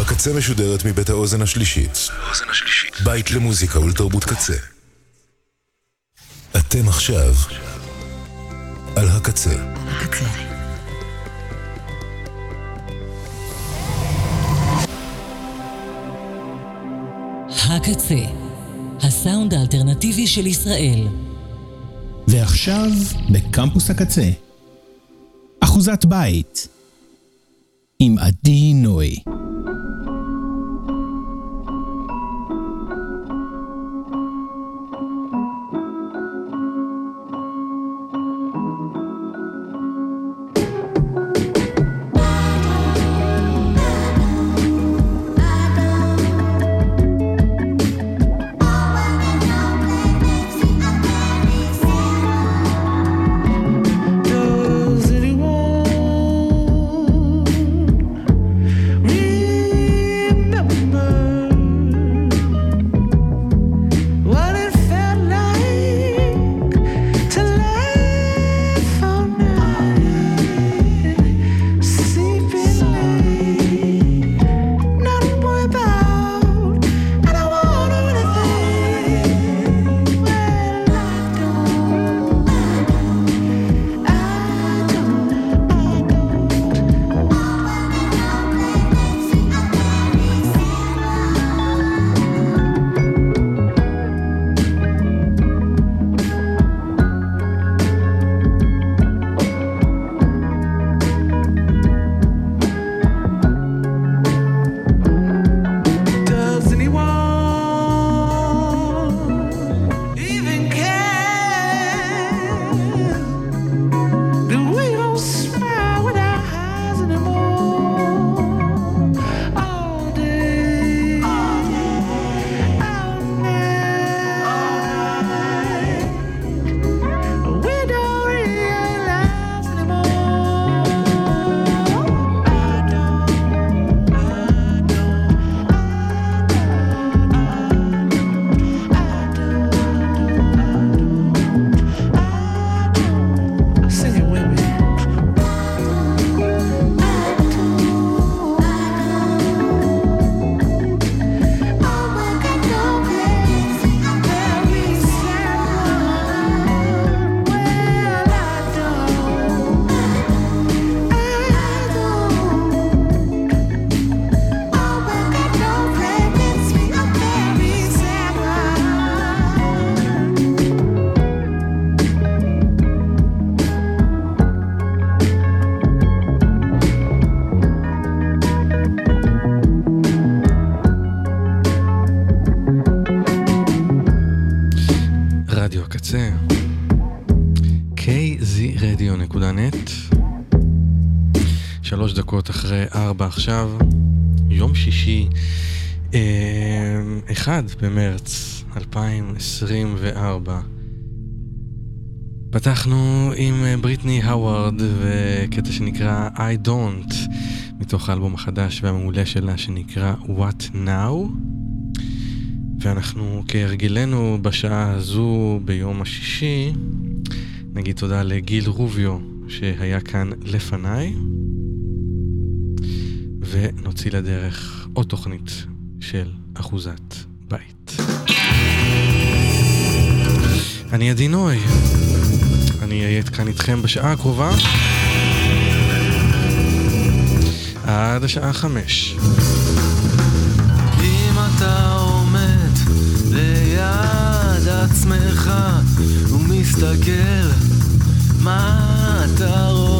הקצה משודרת מבית האוזן השלישית. בית למוזיקה ולתרבות קצה. אתם עכשיו על הקצה. הקצה. הקצה, הסאונד האלטרנטיבי של ישראל. ועכשיו, בקמפוס הקצה, אחוזת בית, עם עדי נוי. עכשיו, יום שישי, 1 אה, במרץ 2024. פתחנו עם אה, בריטני האווארד וקטע שנקרא I Don't, מתוך האלבום החדש והמעולה שלה שנקרא What Now. ואנחנו כהרגלנו בשעה הזו ביום השישי, נגיד תודה לגיל רוביו שהיה כאן לפניי. ונוציא לדרך עוד תוכנית של אחוזת בית. אני עדי נוי, אני אהיה כאן איתכם בשעה הקרובה עד השעה חמש. אם אתה עומד ליד עצמך ומסתכל מה אתה רואה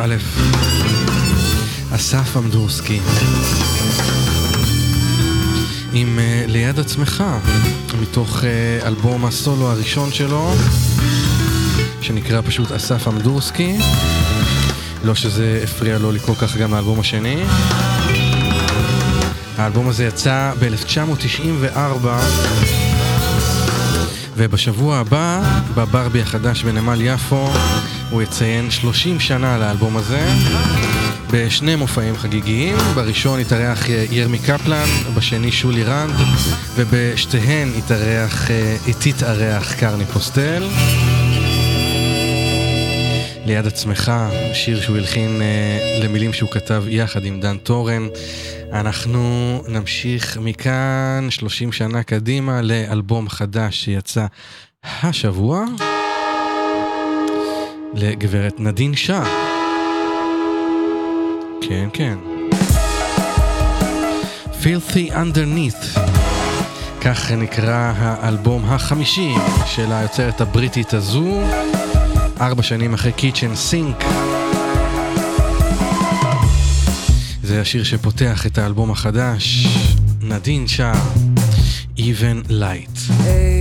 א' אסף אמדורסקי. עם uh, ליד עצמך, מתוך uh, אלבום הסולו הראשון שלו, שנקרא פשוט אסף אמדורסקי. לא שזה הפריע לו לקרוא ככה גם לאלבום השני. האלבום הזה יצא ב-1994, ובשבוע הבא, בברבי החדש בנמל יפו, הוא יציין 30 שנה לאלבום הזה. בשני מופעים חגיגיים, בראשון התארח ירמי קפלן, בשני שולי רנד, ובשתיהן התארח, היא תתארח קרני פוסטל. ליד עצמך, שיר שהוא הלחין אה, למילים שהוא כתב יחד עם דן טורן. אנחנו נמשיך מכאן 30 שנה קדימה לאלבום חדש שיצא השבוע לגברת נדין שאה. כן, כן. Filthy Underneath. כך נקרא האלבום החמישי של היוצרת הבריטית הזו, ארבע שנים אחרי קיצ'ן סינק. זה השיר שפותח את האלבום החדש, נדין שר, Even Light. Even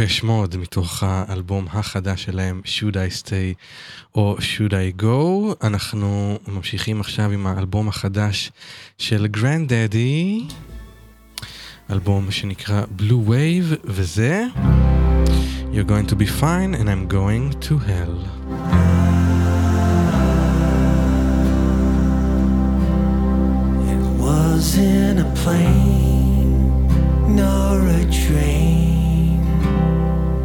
דפש מוד מתוך האלבום החדש שלהם, Should I Stay או Should I Go. אנחנו ממשיכים עכשיו עם האלבום החדש של Grandaddy, אלבום שנקרא Blue Wave, וזה You're going to be fine and I'm going to hell. in a plane nor a train.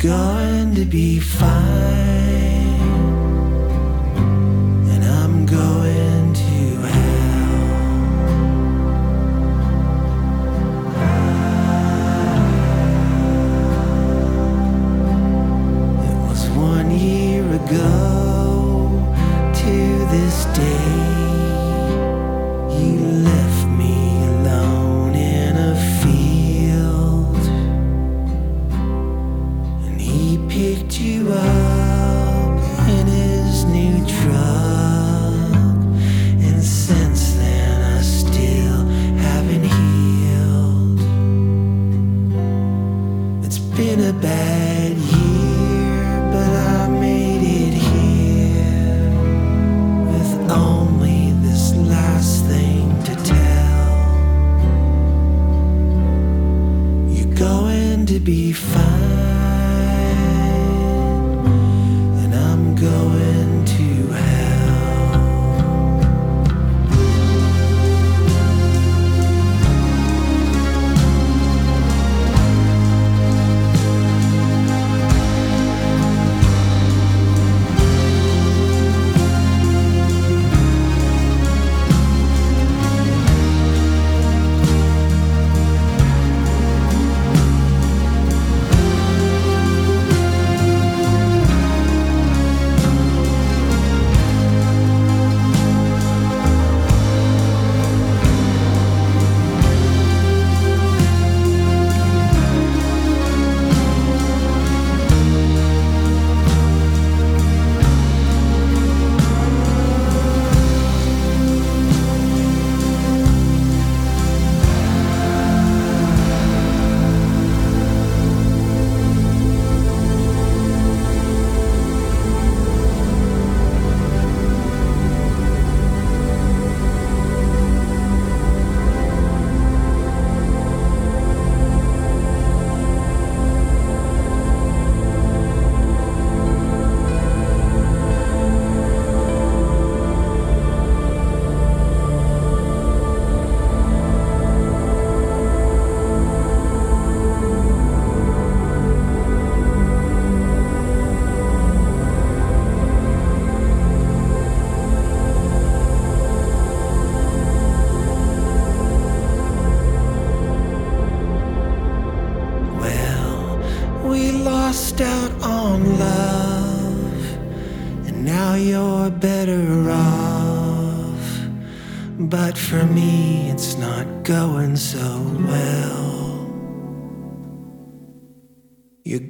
going to be fine.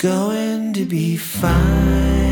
going to be fine.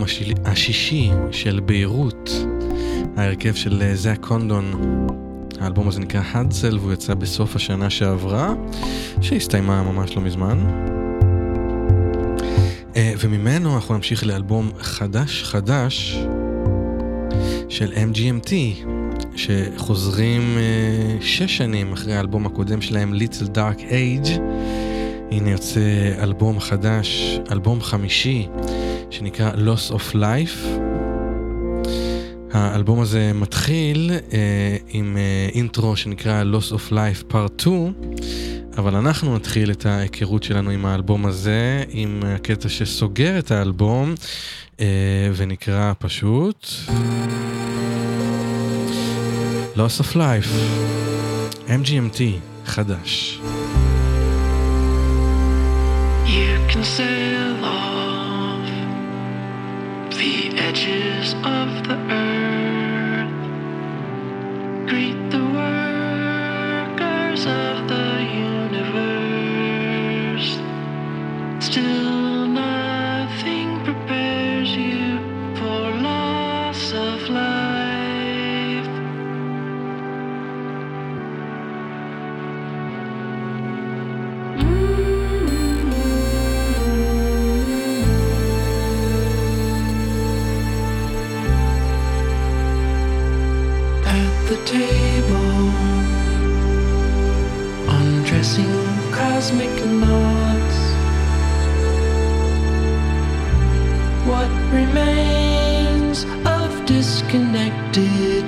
האלבום השיל... השישי של ביירות, ההרכב של אה, זאק קונדון. האלבום הזה נקרא האדסל והוא יצא בסוף השנה שעברה, שהסתיימה ממש לא מזמן. אה, וממנו אנחנו נמשיך לאלבום חדש חדש של MGMT, שחוזרים אה, שש שנים אחרי האלבום הקודם שלהם, Little Dark Age. הנה יוצא אלבום חדש, אלבום חמישי שנקרא Loss of Life. האלבום הזה מתחיל אה, עם אה, אינטרו שנקרא Loss of Life Part 2, אבל אנחנו נתחיל את ההיכרות שלנו עם האלבום הזה, עם הקטע שסוגר את האלבום, אה, ונקרא פשוט Loss of Life, MGMT, חדש. You can sail on. Edges of the earth. Greet the workers of the universe. Still, table, undressing cosmic knots. What remains of disconnected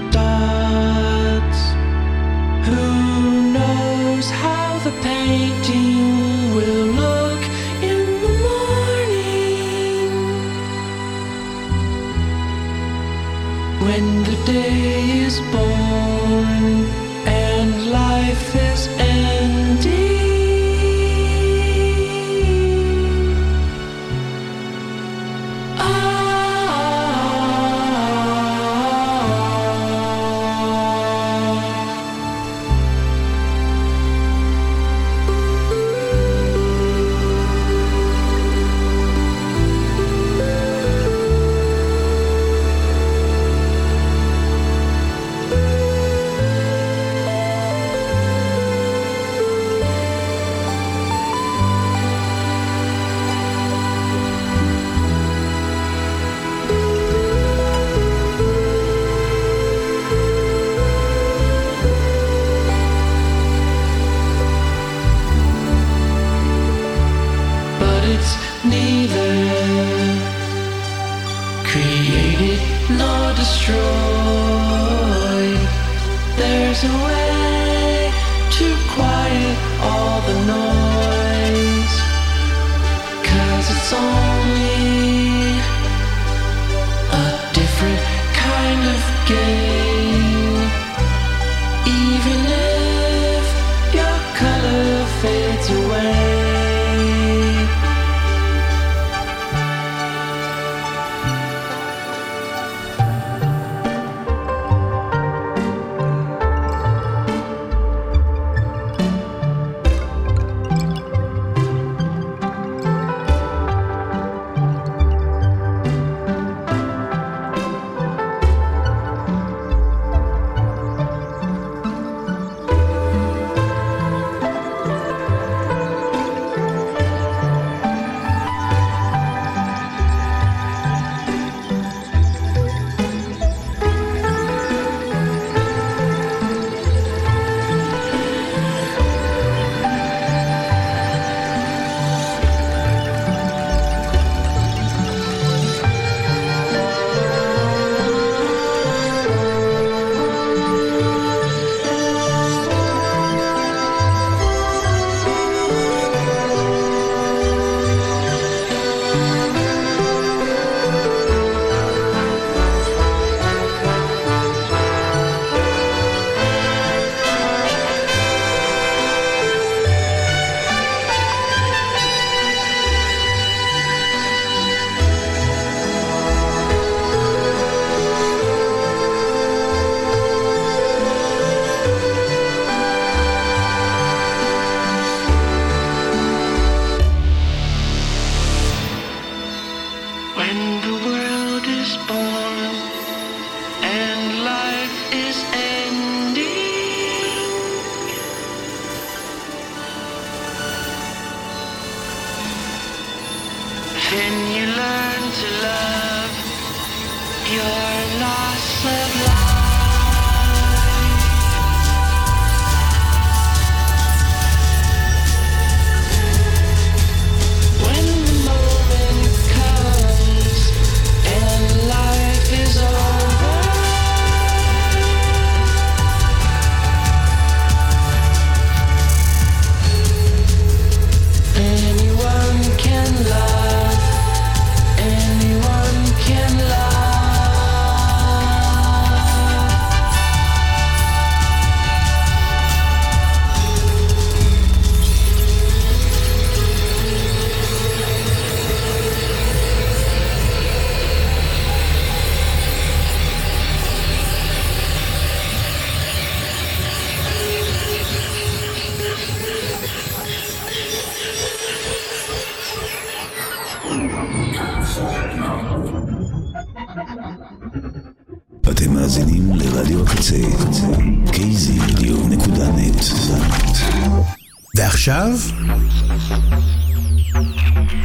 ועכשיו,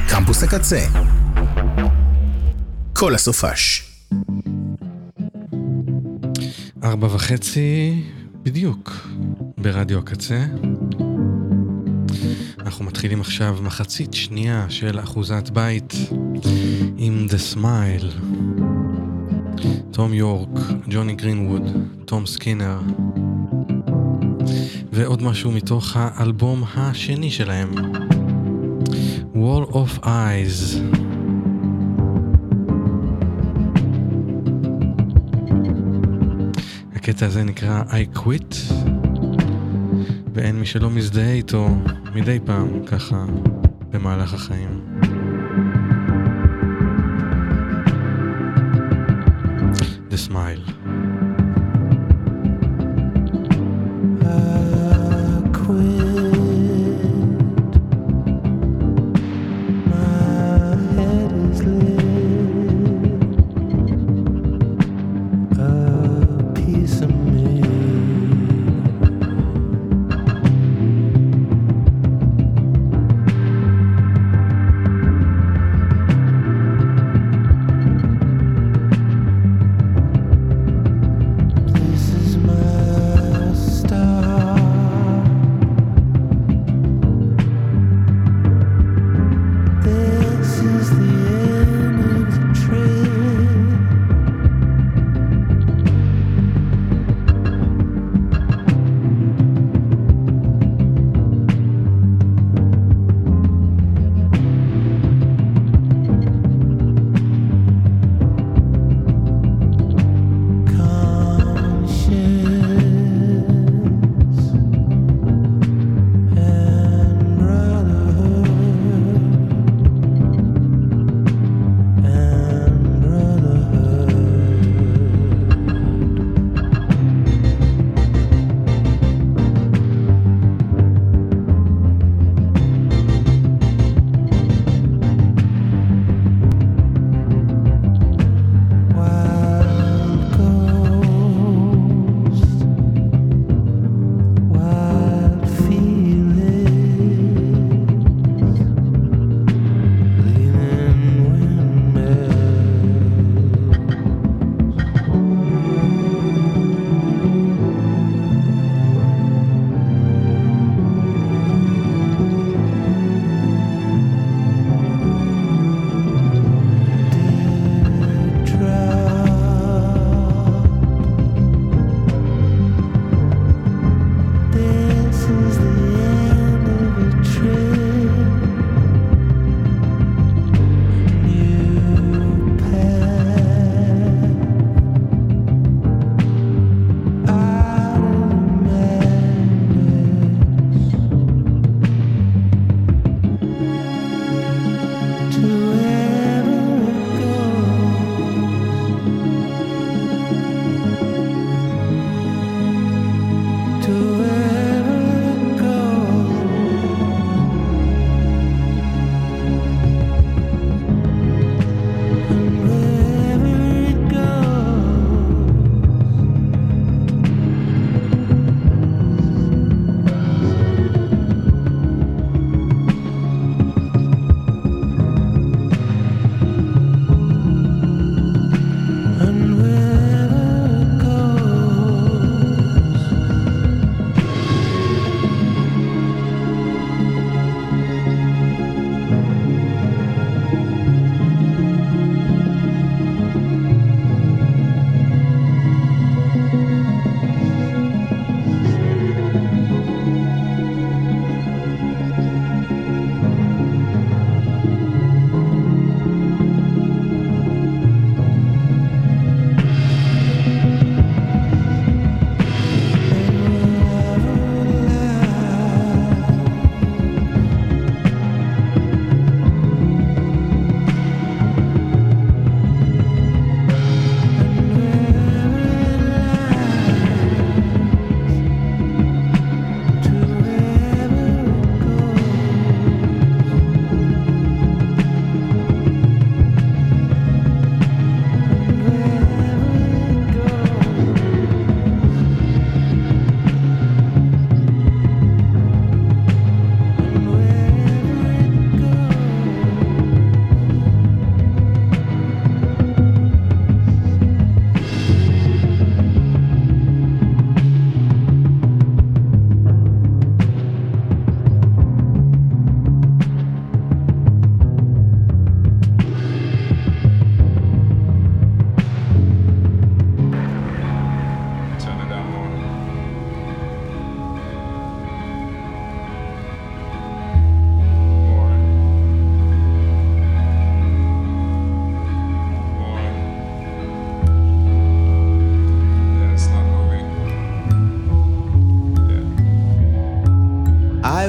קמפוס הקצה. כל הסופש. ארבע וחצי בדיוק ברדיו הקצה. אנחנו מתחילים עכשיו מחצית שנייה של אחוזת בית עם The Smile. תום יורק, ג'וני גרינווד, תום סקינר. ועוד משהו מתוך האלבום השני שלהם. Wall of Eyes. הקטע הזה נקרא I Quit, ואין מי שלא מזדהה איתו מדי פעם, ככה, במהלך החיים.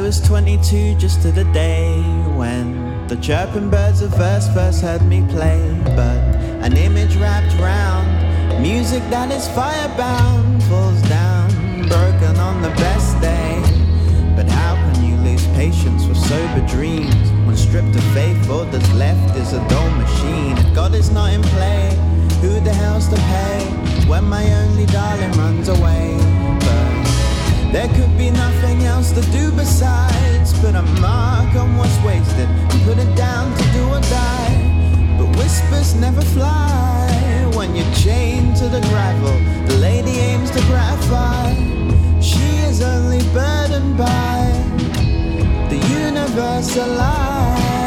Was 22 just to the day when the chirping birds of verse first heard me play. But an image wrapped round music that is firebound falls down, broken on the best day. But how can you lose patience with sober dreams when stripped of faith? All that's left is a dull machine. If God is not in play, who the hell's to pay when my only darling runs away? There could be nothing else to do besides put a mark on what's wasted and put it down to do or die. But whispers never fly when you're chained to the gravel. The lady aims to gratify. She is only burdened by the universe alive.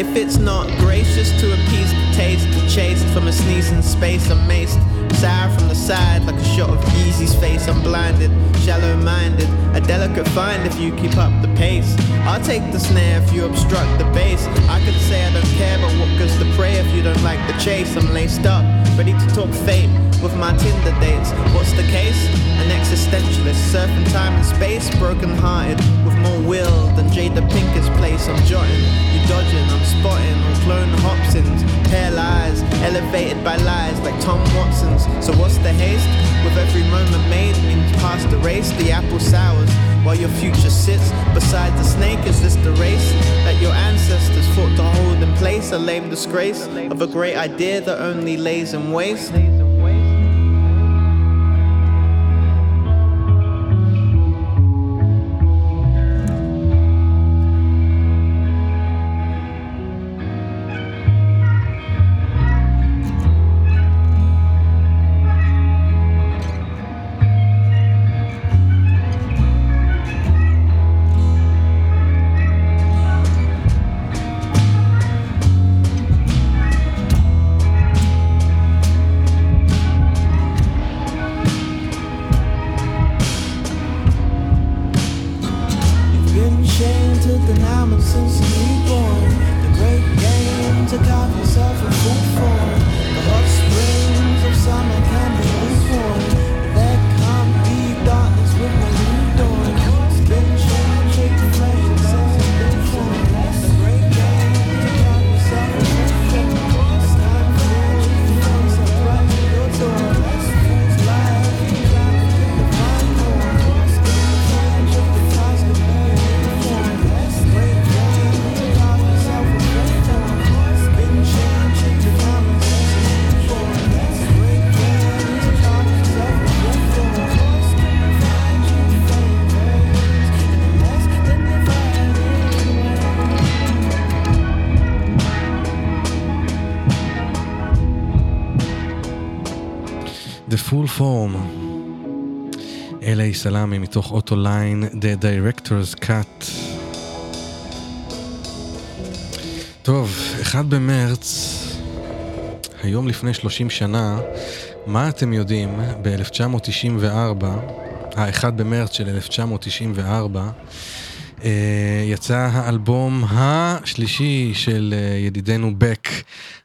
If it's not gracious to appease the taste, from a sneezing space, I'm maced. Sour from the side, like a shot of Yeezy's face. I'm blinded, shallow minded. A delicate find if you keep up the pace. I'll take the snare if you obstruct the bass. I could say I don't care, but what good's the prey if you don't like the chase? I'm laced up, ready to talk fate with my Tinder dates. What's the case? An existentialist, surfing time and space, broken hearted, more will than Jada Pinkett's place. I'm jotting, you dodging, I'm spotting, all clone Hobsons, pale eyes, elevated by lies like Tom Watson's. So what's the haste? With every moment made means past the race, the apple sours. While your future sits beside the snake, is this the race that your ancestors fought to hold in place? A lame disgrace of a great idea that only lays in waste. Full Form. אלי סלאמי מתוך אוטוליין, The Director's Cut. טוב, 1 במרץ, היום לפני 30 שנה, מה אתם יודעים, ב-1994, ה-1 במרץ של 1994, אה, יצא האלבום השלישי של אה, ידידנו בק,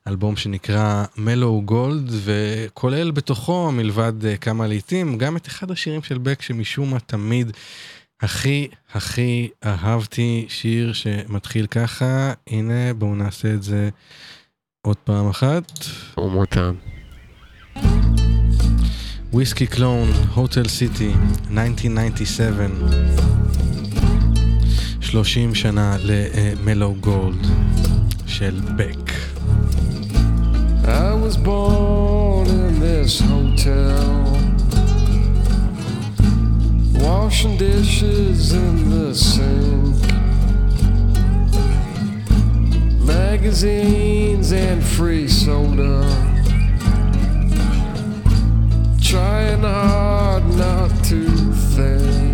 אלבום שנקרא מלו גולד, וכולל בתוכו, מלבד אה, כמה לעיתים, גם את אחד השירים של בק שמשום מה תמיד הכי הכי אהבתי, שיר שמתחיל ככה, הנה בואו נעשה את זה עוד פעם אחת. וויסקי קלון, הוטל סיטי, 1997. 30 שנה למלו גולד של בק. I was born in this hotel. Washing dishes in the sink. Magazines and free soda. Trying hard not to think.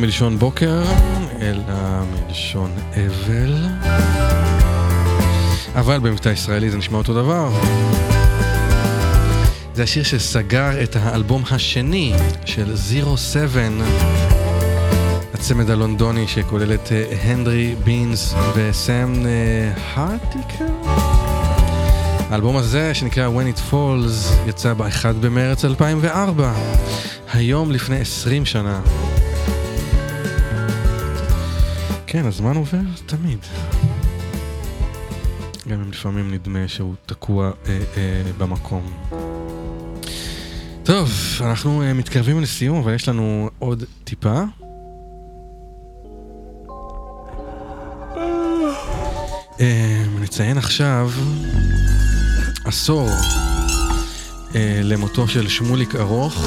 מלשון בוקר, אלא מלשון אבל. אבל במבטא ישראלי זה נשמע אותו דבר. זה השיר שסגר את האלבום השני של זירו סבן, הצמד הלונדוני שכולל את אה, הנדרי בינס וסם אה, הרטיקר. האלבום הזה, שנקרא When It Falls, יצא ב-1 במרץ 2004, היום לפני 20 שנה. כן, הזמן עובר תמיד. גם אם לפעמים נדמה שהוא תקוע אה, אה, במקום. טוב, אנחנו אה, מתקרבים לסיום, אבל יש לנו עוד טיפה. אה, נציין עכשיו עשור אה, למותו של שמוליק ארוך,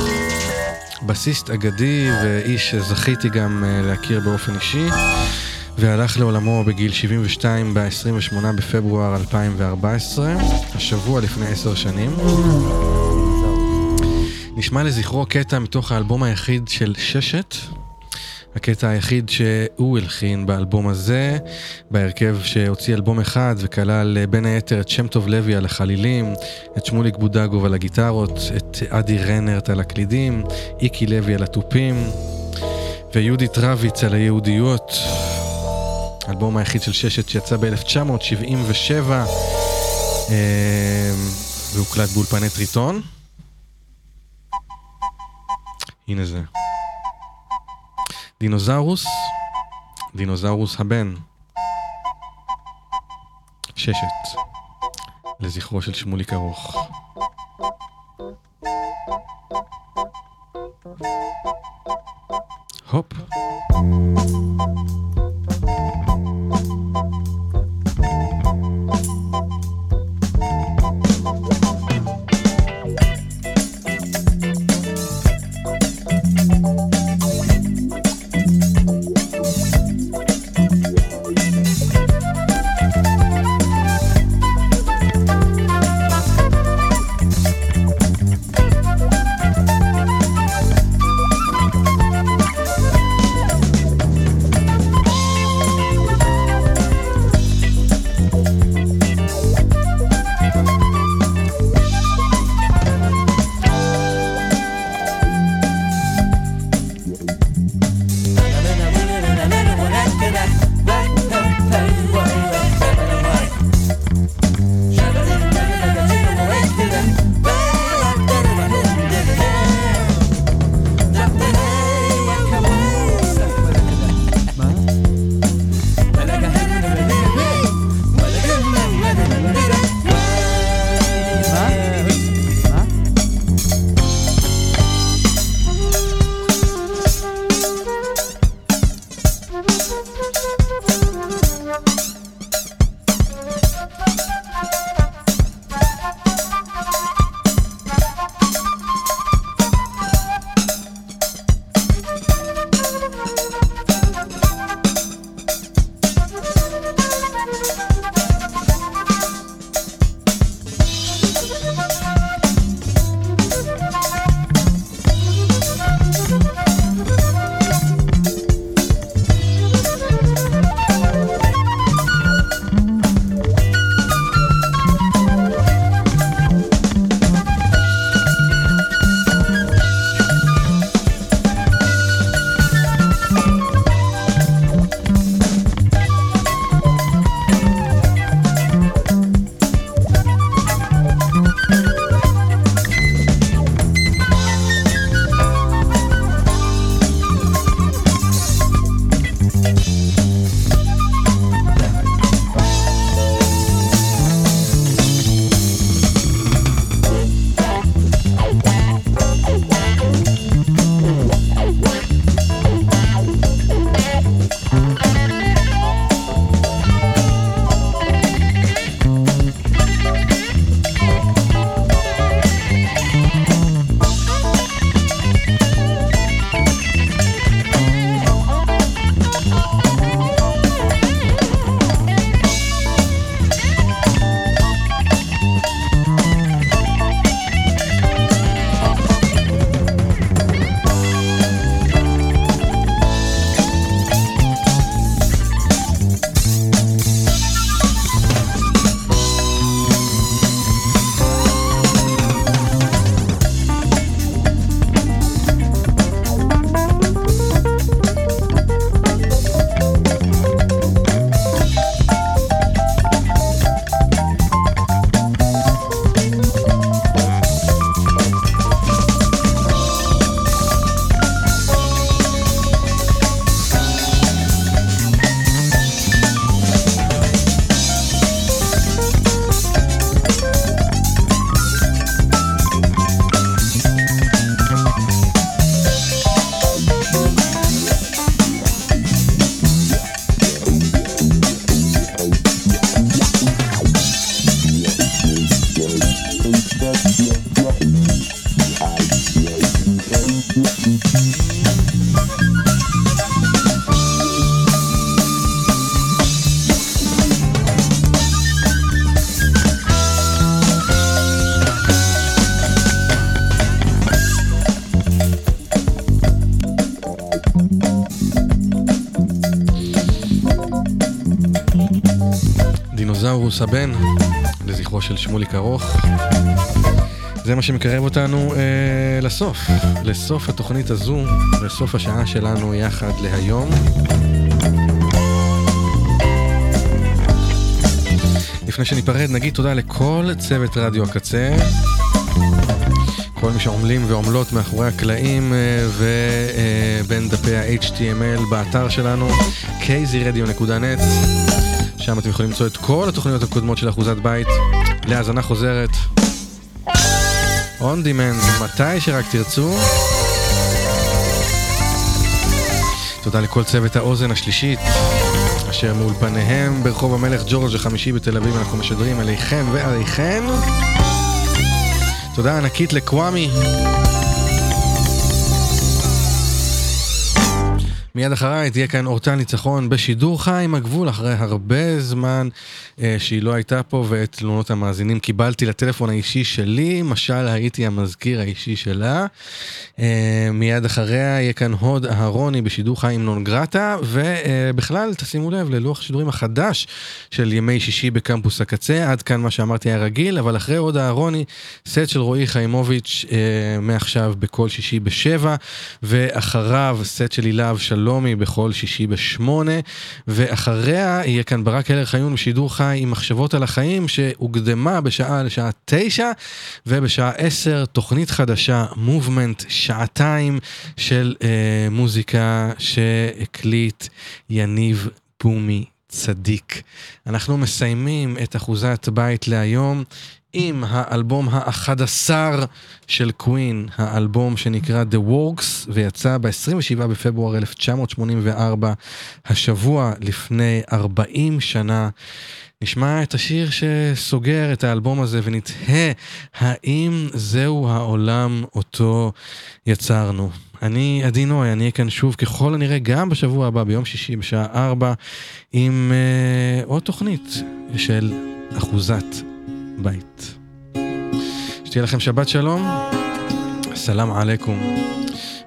בסיסט אגדי ואיש שזכיתי גם אה, להכיר באופן אישי, והלך לעולמו בגיל 72 ב-28 בפברואר 2014, השבוע לפני עשר שנים. נשמע לזכרו קטע מתוך האלבום היחיד של ששת, הקטע היחיד שהוא הלחין באלבום הזה, בהרכב שהוציא אלבום אחד וכלל בין היתר את שם טוב לוי על החלילים, את שמוליק בודגוב על הגיטרות, את אדי רנרט על הקלידים, איקי לוי על התופים, ויהודית רביץ על היהודיות. האלבום היחיד של ששת שיצא ב-1977 אה, והוקלט באולפני טריטון. הנה זה. דינוזאורוס, דינוזאורוס הבן. ששת, לזכרו של שמוליק ארוך. הופ. הבן, לזכרו של שמוליק ארוך. זה מה שמקרב אותנו אה, לסוף, לסוף התוכנית הזו, לסוף השעה שלנו יחד להיום. לפני שניפרד נגיד תודה לכל צוות רדיו הקצה, כל מי שעומלים ועומלות מאחורי הקלעים אה, ובין דפי ה-HTML באתר שלנו, kzradio.net, שם אתם יכולים למצוא את כל התוכניות הקודמות של אחוזת בית להאזנה חוזרת. on demand, מתי שרק תרצו. תודה לכל צוות האוזן השלישית, אשר מאולפניהם ברחוב המלך ג'ורג' החמישי בתל אביב אנחנו משדרים אליכם ועליכן. תודה ענקית לקוואמי. מיד אחריי תהיה כאן אורטל ניצחון בשידור חי עם הגבול אחרי הרבה זמן אה, שהיא לא הייתה פה ואת תלונות המאזינים קיבלתי לטלפון האישי שלי, משל הייתי המזכיר האישי שלה. אה, מיד אחריה יהיה כאן הוד אהרוני בשידור חי עם נונגרטה ובכלל אה, תשימו לב ללוח השידורים החדש של ימי שישי בקמפוס הקצה, עד כאן מה שאמרתי היה רגיל, אבל אחרי הוד אהרוני סט של רועי חיימוביץ' אה, מעכשיו בכל שישי בשבע ואחריו סט של הילה אבשלומי בכל שישי בשמונה ואחריה יהיה כאן ברק הלר חיון בשידור חי עם מחשבות על החיים שהוקדמה בשעה לשעה תשע ובשעה עשר תוכנית חדשה מובמנט שעתיים של אה, מוזיקה שהקליט יניב בומי צדיק. אנחנו מסיימים את אחוזת בית להיום עם האלבום האחד עשר של קווין, האלבום שנקרא The Works, ויצא ב-27 בפברואר 1984, השבוע לפני 40 שנה. נשמע את השיר שסוגר את האלבום הזה ונתהה האם זהו העולם אותו יצרנו. אני עדי נוי, אני אהיה כאן שוב ככל הנראה גם בשבוע הבא, ביום שישי בשעה 4, עם uh, עוד תוכנית של אחוזת בית. שתהיה לכם שבת שלום, סלאם עליכום,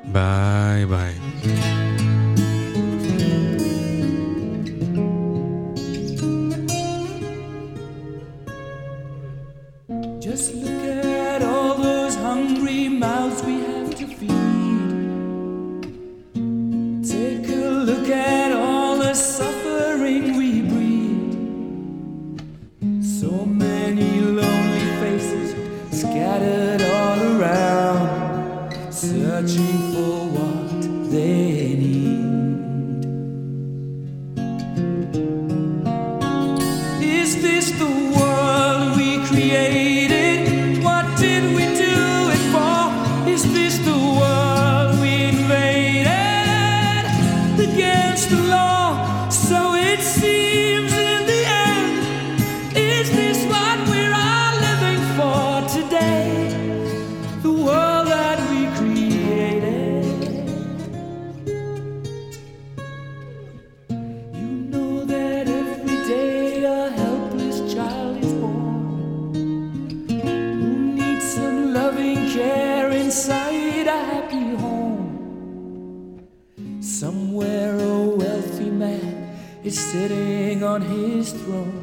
ביי ביי. Just look at all those hungry mouths we have te encontrar. Sitting on his throne,